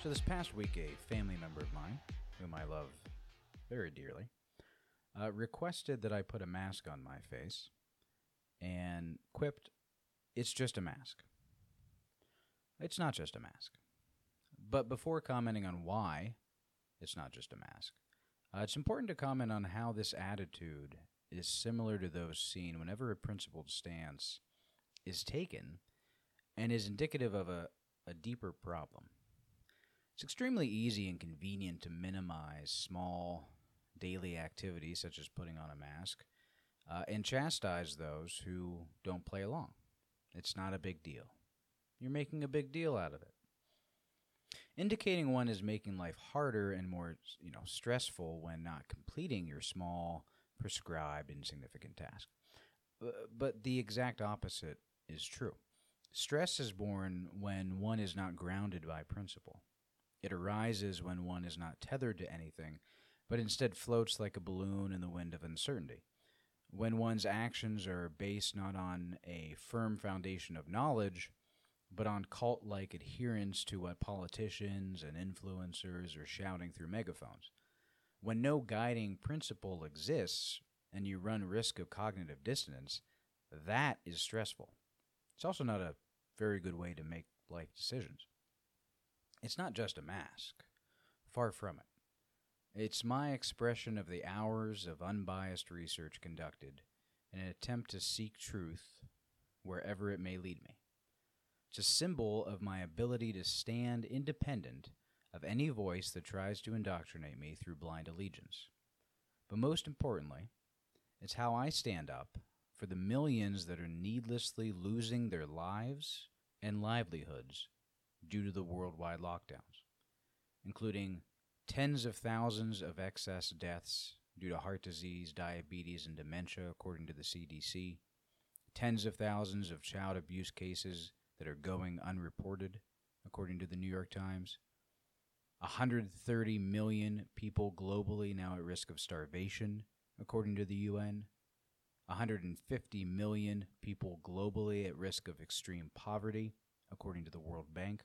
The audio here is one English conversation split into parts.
So, this past week, a family member of mine, whom I love very dearly, uh, requested that I put a mask on my face and quipped, It's just a mask. It's not just a mask. But before commenting on why it's not just a mask, uh, it's important to comment on how this attitude is similar to those seen whenever a principled stance is taken and is indicative of a, a deeper problem. It's extremely easy and convenient to minimize small daily activities such as putting on a mask uh, and chastise those who don't play along. It's not a big deal. You're making a big deal out of it. Indicating one is making life harder and more, you know, stressful when not completing your small, prescribed, insignificant task. But the exact opposite is true. Stress is born when one is not grounded by principle. It arises when one is not tethered to anything, but instead floats like a balloon in the wind of uncertainty. When one's actions are based not on a firm foundation of knowledge, but on cult like adherence to what politicians and influencers are shouting through megaphones. When no guiding principle exists and you run risk of cognitive dissonance, that is stressful. It's also not a very good way to make life decisions. It's not just a mask. Far from it. It's my expression of the hours of unbiased research conducted in an attempt to seek truth wherever it may lead me. It's a symbol of my ability to stand independent of any voice that tries to indoctrinate me through blind allegiance. But most importantly, it's how I stand up for the millions that are needlessly losing their lives and livelihoods due to the worldwide lockdowns, including tens of thousands of excess deaths due to heart disease, diabetes, and dementia, according to the CDC, tens of thousands of child abuse cases that are going unreported, according to the New York Times. 130 million people globally now at risk of starvation, according to the UN. 150 million people globally at risk of extreme poverty, according to the World Bank.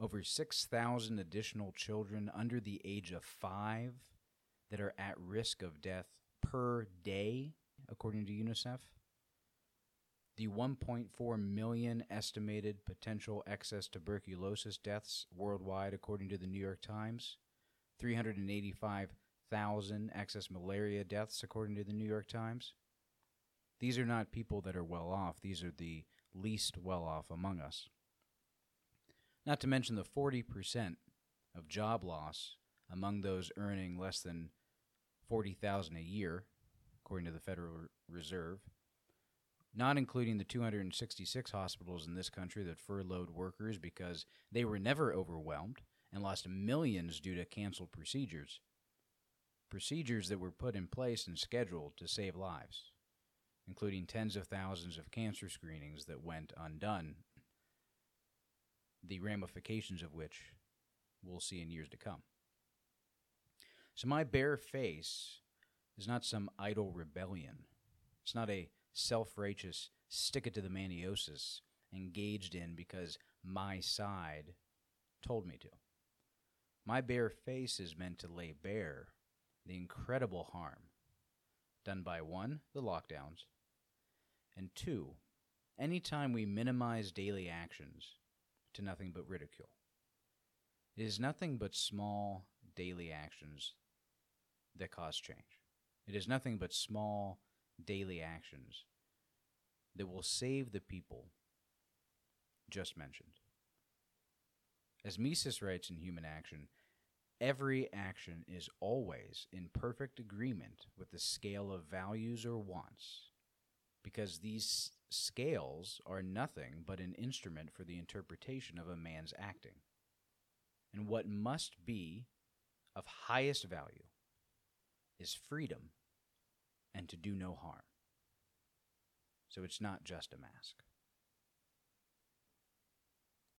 Over 6,000 additional children under the age of five that are at risk of death per day, according to UNICEF. The 1.4 million estimated potential excess tuberculosis deaths worldwide, according to the New York Times. 385,000 excess malaria deaths, according to the New York Times. These are not people that are well off, these are the least well off among us. Not to mention the 40% of job loss among those earning less than 40,000 a year, according to the Federal Reserve, not including the 266 hospitals in this country that furloughed workers because they were never overwhelmed and lost millions due to canceled procedures. Procedures that were put in place and scheduled to save lives including tens of thousands of cancer screenings that went undone, the ramifications of which we'll see in years to come. So, my bare face is not some idle rebellion. It's not a self righteous stick it to the maniosis engaged in because my side told me to. My bare face is meant to lay bare the incredible harm done by one, the lockdowns, and two, anytime we minimize daily actions to nothing but ridicule. It is nothing but small daily actions that cause change. It is nothing but small daily actions that will save the people just mentioned. As Mises writes in Human Action, every action is always in perfect agreement with the scale of values or wants because these scales are nothing but an instrument for the interpretation of a man's acting. And what must be of highest value is freedom and to do no harm. So it's not just a mask.